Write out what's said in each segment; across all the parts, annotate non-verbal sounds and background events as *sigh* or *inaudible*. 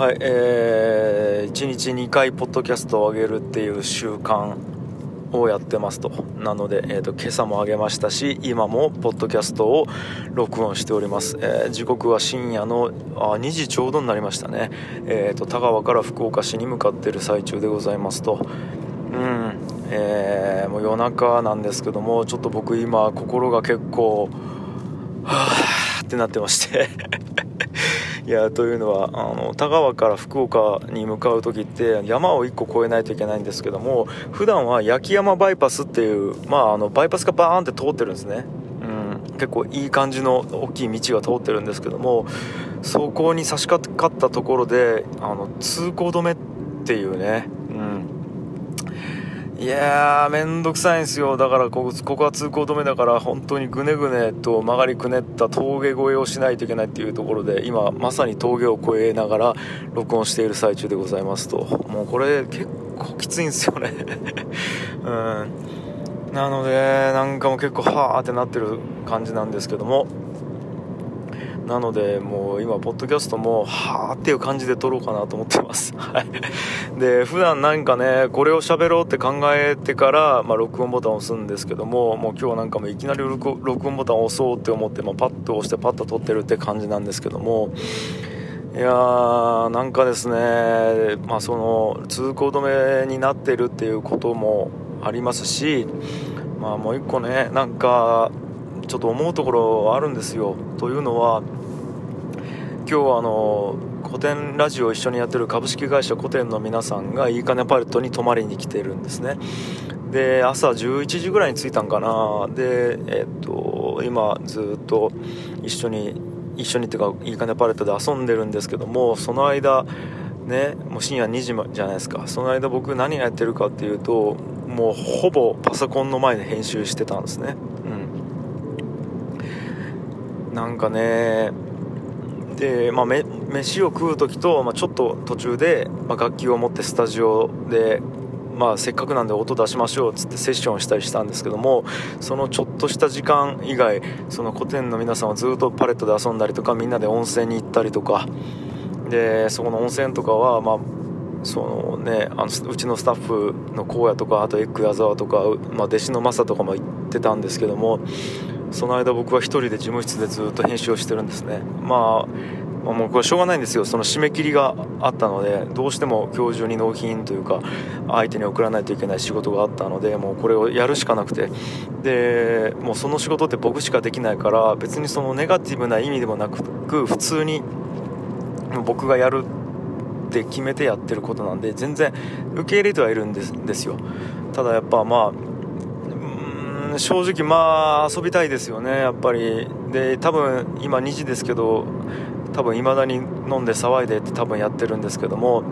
はいえー、1日2回ポッドキャストを上げるっていう習慣をやってますと。なので、えーと、今朝も上げましたし今もポッドキャストを録音しております、えー、時刻は深夜のあ2時ちょうどになりましたね、えーと、田川から福岡市に向かっている最中でございますと。うんえー、もう夜中なんですけどもちょっと僕今心が結構はあってなってまして。いやというのはあの田川から福岡に向かう時って山を1個越えないといけないんですけども普段は焼山バイパスっていう、まあ、あのバイパスがバーンって通ってるんですね、うん、結構いい感じの大きい道が通ってるんですけどもそこに差し掛かったところであの通行止めっていうねいやー、めんどくさいんですよ。だからここ、ここは通行止めだから、本当にぐねぐねと曲がりくねった峠越えをしないといけないっていうところで、今、まさに峠を越えながら録音している最中でございますと。もうこれ、結構きついんですよね。*laughs* うん。なので、なんかも結構、はーってなってる感じなんですけども、なのでもう今ポッドキャストもはあっていう感じで撮ろうかなと思ってます。はい。で普段なんかねこれを喋ろうって考えてから、まあ、録音ボタンを押すんですけどももう今日なんかもいきなり録音ボタンを押そうって思って、まあ、パッと押してパッと撮ってるって感じなんですけどもいやーなんかですね、まあ、その通行止めになってるっていうこともありますし、まあ、もう一個ねなんかちょっと思うところあるんですよ。というのは今日はあの古典ラジオを一緒にやってる株式会社古典の皆さんがいいかねパレットに泊まりに来てるんですね。で朝11時ぐらいに着いたんかな。でえっと今ずっと一緒に一緒にっていうかいいかねパレットで遊んでるんですけどもその間ねもう深夜2時じゃないですか。その間僕何やってるかっていうともうほぼパソコンの前で編集してたんですね。なんかねで、まあ、め飯を食う時と、まあ、ちょっと途中で、まあ、楽器を持ってスタジオで、まあ、せっかくなんで音出しましょうっつってセッションしたりしたんですけどもそのちょっとした時間以外その古典の皆さんはずっとパレットで遊んだりとかみんなで温泉に行ったりとかでそこの温泉とかは、まあそのね、あのうちのスタッフの荒野とかあとエッグ矢沢とか、まあ、弟子のマサとかも行ってたんですけどもその間僕は1人で事務室でずっと編集をしてるんですね、まあ、まあ、もうこれしょうがないんですよ。その締め切りがあったのでどうしても今日中に納品というか相手に送らないといけない仕事があったのでもうこれをやるしかなくて。でもうその仕事って僕しかできないから別にそのネガティブな意味でもなく普通に僕がやるって決めてやってることなんで全然受け入れてはいるんですですよ。ただやっぱまあ正直まあ遊びたいですよねやっぱり。で多分今2時ですけど多分未だに飲んで騒いでって多分やってるんですけども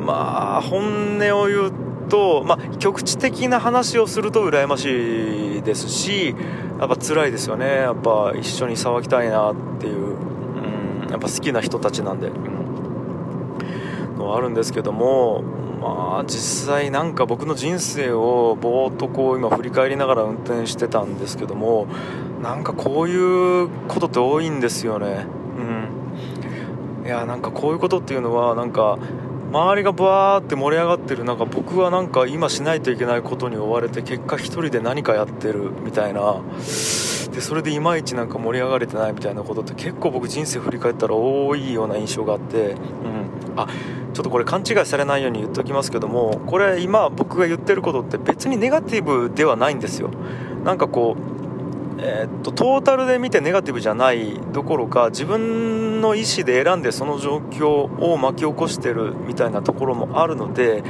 まあ本音を言うと、まあ、局地的な話をすると羨ましいですしやっぱ辛いですよね。やっぱ一緒に騒ぎたいなっていう、うん、やっぱ好きな人たちなんで、うん、のあるんですけどもまあ実際なんか僕の人生をぼーっとこう今振り返りながら運転してたんですけどもなんかこういうことって多いんですよね。うん。いやなんかこういうことっていうのはなんか周りがバーって盛り上がってるなんか僕はなんか今しないといけないことに追われて結果1人で何かやってるみたいな。でそれでいまいちなんか盛り上がれてないみたいなことって結構僕人生振り返ったら多いような印象があって、うん、あちょっとこれ勘違いされないように言っておきますけどもこれ今僕が言ってることって別にネガティブではないんですよ。なんかこうえー、っとトータルで見てネガティブじゃないどころか自分の意思で選んでその状況を巻き起こしてるみたいなところもあるので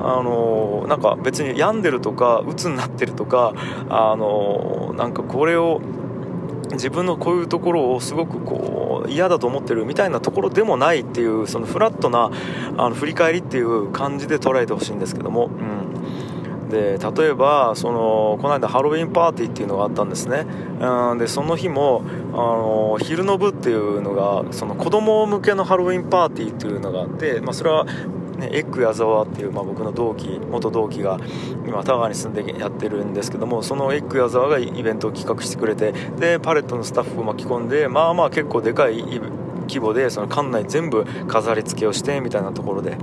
あのなんか別に病んでるとか鬱になってるとかあのなんかこれを自分のこういうところをすごくこう嫌だと思ってるみたいなところでもないっていうそのフラットなあの振り返りっていう感じで捉えてほしいんですけども、うん、で例えばそのこの間ハロウィンパーティーっていうのがあったんですね、うん、でその日もあの昼の部っていうのがその子供向けのハロウィンパーティーっていうのがあって、まあ、それはね、エッグ矢沢っていう、まあ、僕の同期元同期が今田川に住んでやってるんですけどもそのエッグ矢沢がイベントを企画してくれてでパレットのスタッフを巻き込んでまあまあ結構でかい規模でその館内全部飾り付けをしてみたいなところで。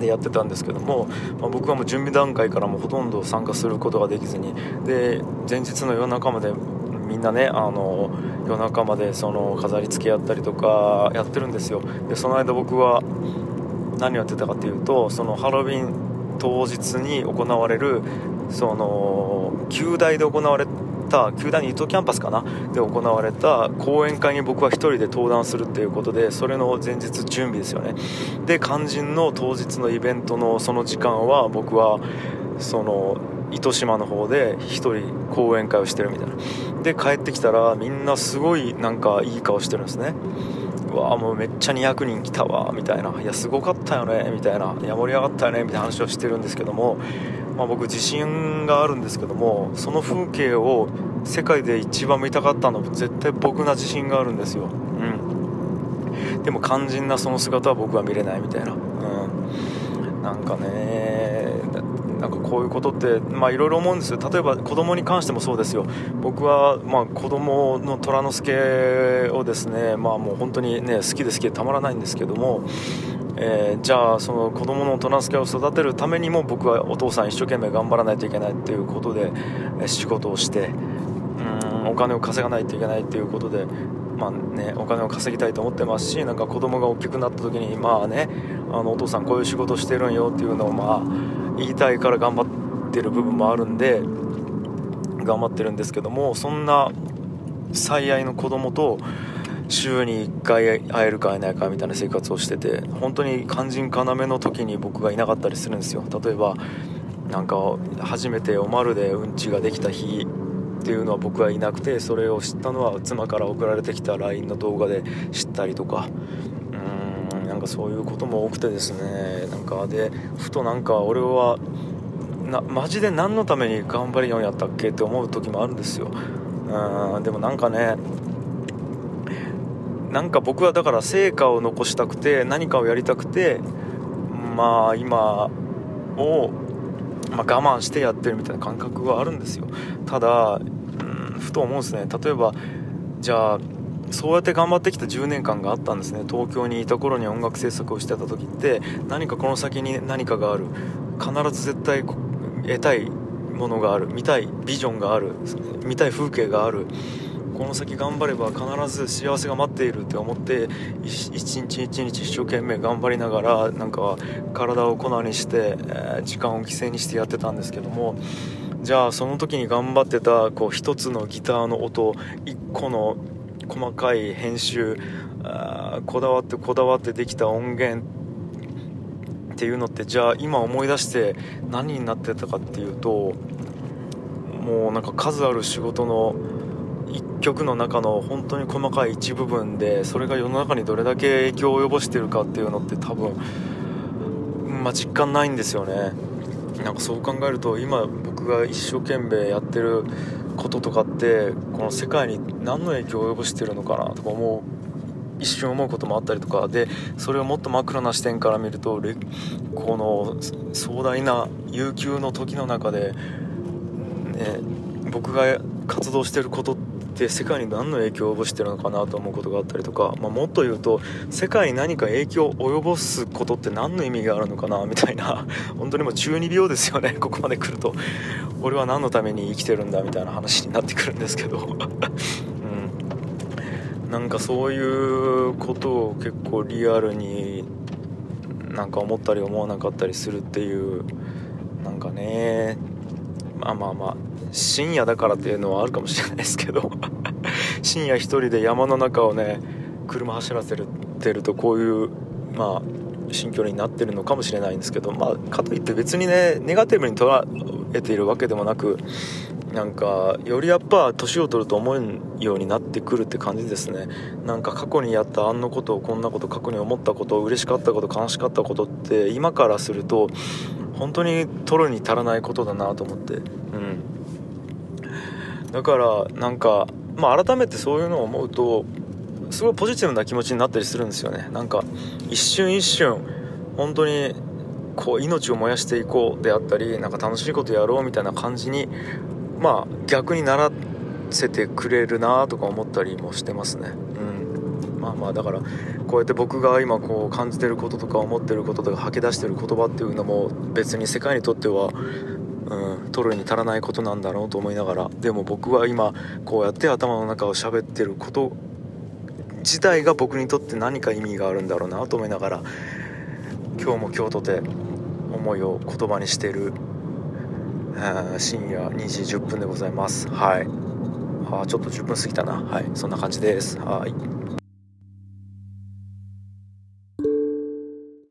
でやってたんですけども、まあ、僕はもう準備段階からもほとんど参加することができずにで前日の夜中までみんなねあの夜中までその飾り付けやったりとかやってるんですよでその間僕は何をやってたかっていうとそのハロウィン当日に行われるその旧大で行われた球団ニットキャンパスかな？で行われた講演会に僕は1人で登壇するっていうことでそれの前日準備ですよね。で肝心の当日のイベントのその時間は僕はその糸島の方で1人講演会をしてるみたいな。で帰ってきたらみんなすごいなんかいい顔してるんですね。うわもうめっちゃ200人来たわみたいな。いやすごかったよねみたいな。いや盛り上がったよねみたいな話をしてるんですけどもまあ、僕自信があるんですけどもその風景を世界で一番見たかったのは絶対僕な自信があるんですよ、うん、でも肝心なその姿は僕は見れないみたいな、うん、なんかねなんかこういうことっていろいろ思うんですよ。例えば子供に関してもそうですよ。僕はまあ子供の虎之助をですねまあもう本当にね好きで好きでたまらないんですけどもえー、じゃあその子供の大人助を育てるためにも僕はお父さん一生懸命頑張らないといけないっていうことで、仕事をしてうんお金を稼がないといけないっていうことで、まあね、お金を稼ぎたいと思ってますしなんか子供が大きくなった時にまあねあのお父さんこういう仕事してるんよっていうのをまあ言いたいから頑張ってる部分もあるんで頑張ってるんですけどもそんな最愛の子供と週に1回会えるか会えないかみたいな生活をしてて本当に肝心要の時に僕がいなかったりするんですよ。例えばなんか初めておまるでうんちができた日っていうのは僕はいなくてそれを知ったのは妻から送られてきた LINE の動画で知ったりとか。うーんなんかそういうことも多くてですね。なんかでふとなんか俺はなマジで何のために頑張りよんやったっけ？って思う時もあるんですよ。うんでもなんかねなんか僕はだから成果を残したくて何かをやりたくてまあ今を、まあ、我慢してやってるみたいな感覚はあるんですよ。ただふと思うんですね。例えばじゃあそうやって頑張ってきた10年間があったんですね。東京にいた頃に音楽制作をしてた時って何かこの先に何かがある。必ず絶対得たいものがある。見たいビジョンがある。見たい風景がある。この先頑張れば必ず幸せが待っているって思って一日一日一生懸命頑張りながらなんか体を粉にして、時間を犠牲にしてやってたんですけどもじゃあその時に頑張ってたこう一つのギターの音一個の細かい編集あこだわってこだわってできた音源っていうのってじゃあ今思い出して何になってたかっていうともうなんか数ある仕事の1曲の中の本当に細かい一部分でそれが世の中にどれだけ影響を及ぼしてるかっていうのって多分、まあ、実感ないんですよね。なんかそう考えると今僕が一生懸命やってることとかってこの世界に何の影響を及ぼしてるのかなとか思う一瞬思うこともあったりとかでそれをもっとマクロな視点から見るとこの壮大な悠久の時の中で、ね、僕が活動してることってって世界に何の影響を及ぼしてるのかなと思うことがあったりとか、まあ、もっと言うと世界に何か影響を及ぼすことって何の意味があるのかなみたいな。*laughs* 本当にもう中二病ですよね *laughs* ここまで来ると。俺は何のために生きてるんだみたいな話になってくるんですけど。*laughs* うん、なんかそういうことを結構リアルになんか思ったり思わなかったりするっていうなんかねまあまあまあ深夜だからっていうのはあるかもしれないですけど *laughs* 深夜1人で山の中をね車走らせてるとこういうまあ心境になってるのかもしれないんですけどまあかといって別にねネガティブに捉えているわけでもなくなんかよりやっぱ年を取ると思うようになってくるって感じですね。なんか過去にやったあんなことをこんなこと過去に思ったこと嬉しかったこと悲しかったことって今からすると本当に取るに足らないことだなと思って。うん。だからなんか、まあ、改めてそういうのを思うとすごいポジティブな気持ちになったりするんですよね。なんか一瞬一瞬本当にこう命を燃やしていこうであったりなんか楽しいことやろうみたいな感じにまあ逆にならせてくれるなとか思ったりもしてますね。まあまあだからこうやって僕が今こう感じてることとか思ってることとか吐き出してる言葉っていうのも別に世界にとってはうん、取るに足らないことなんだろうと思いながらでも僕は今こうやって頭の中を喋ってること自体が僕にとって何か意味があるんだろうなと思いながら今日も今日とて思いを言葉にしている深夜2時10分でございます。はい。あちょっと10分過ぎたな。はい。そんな感じです。はい。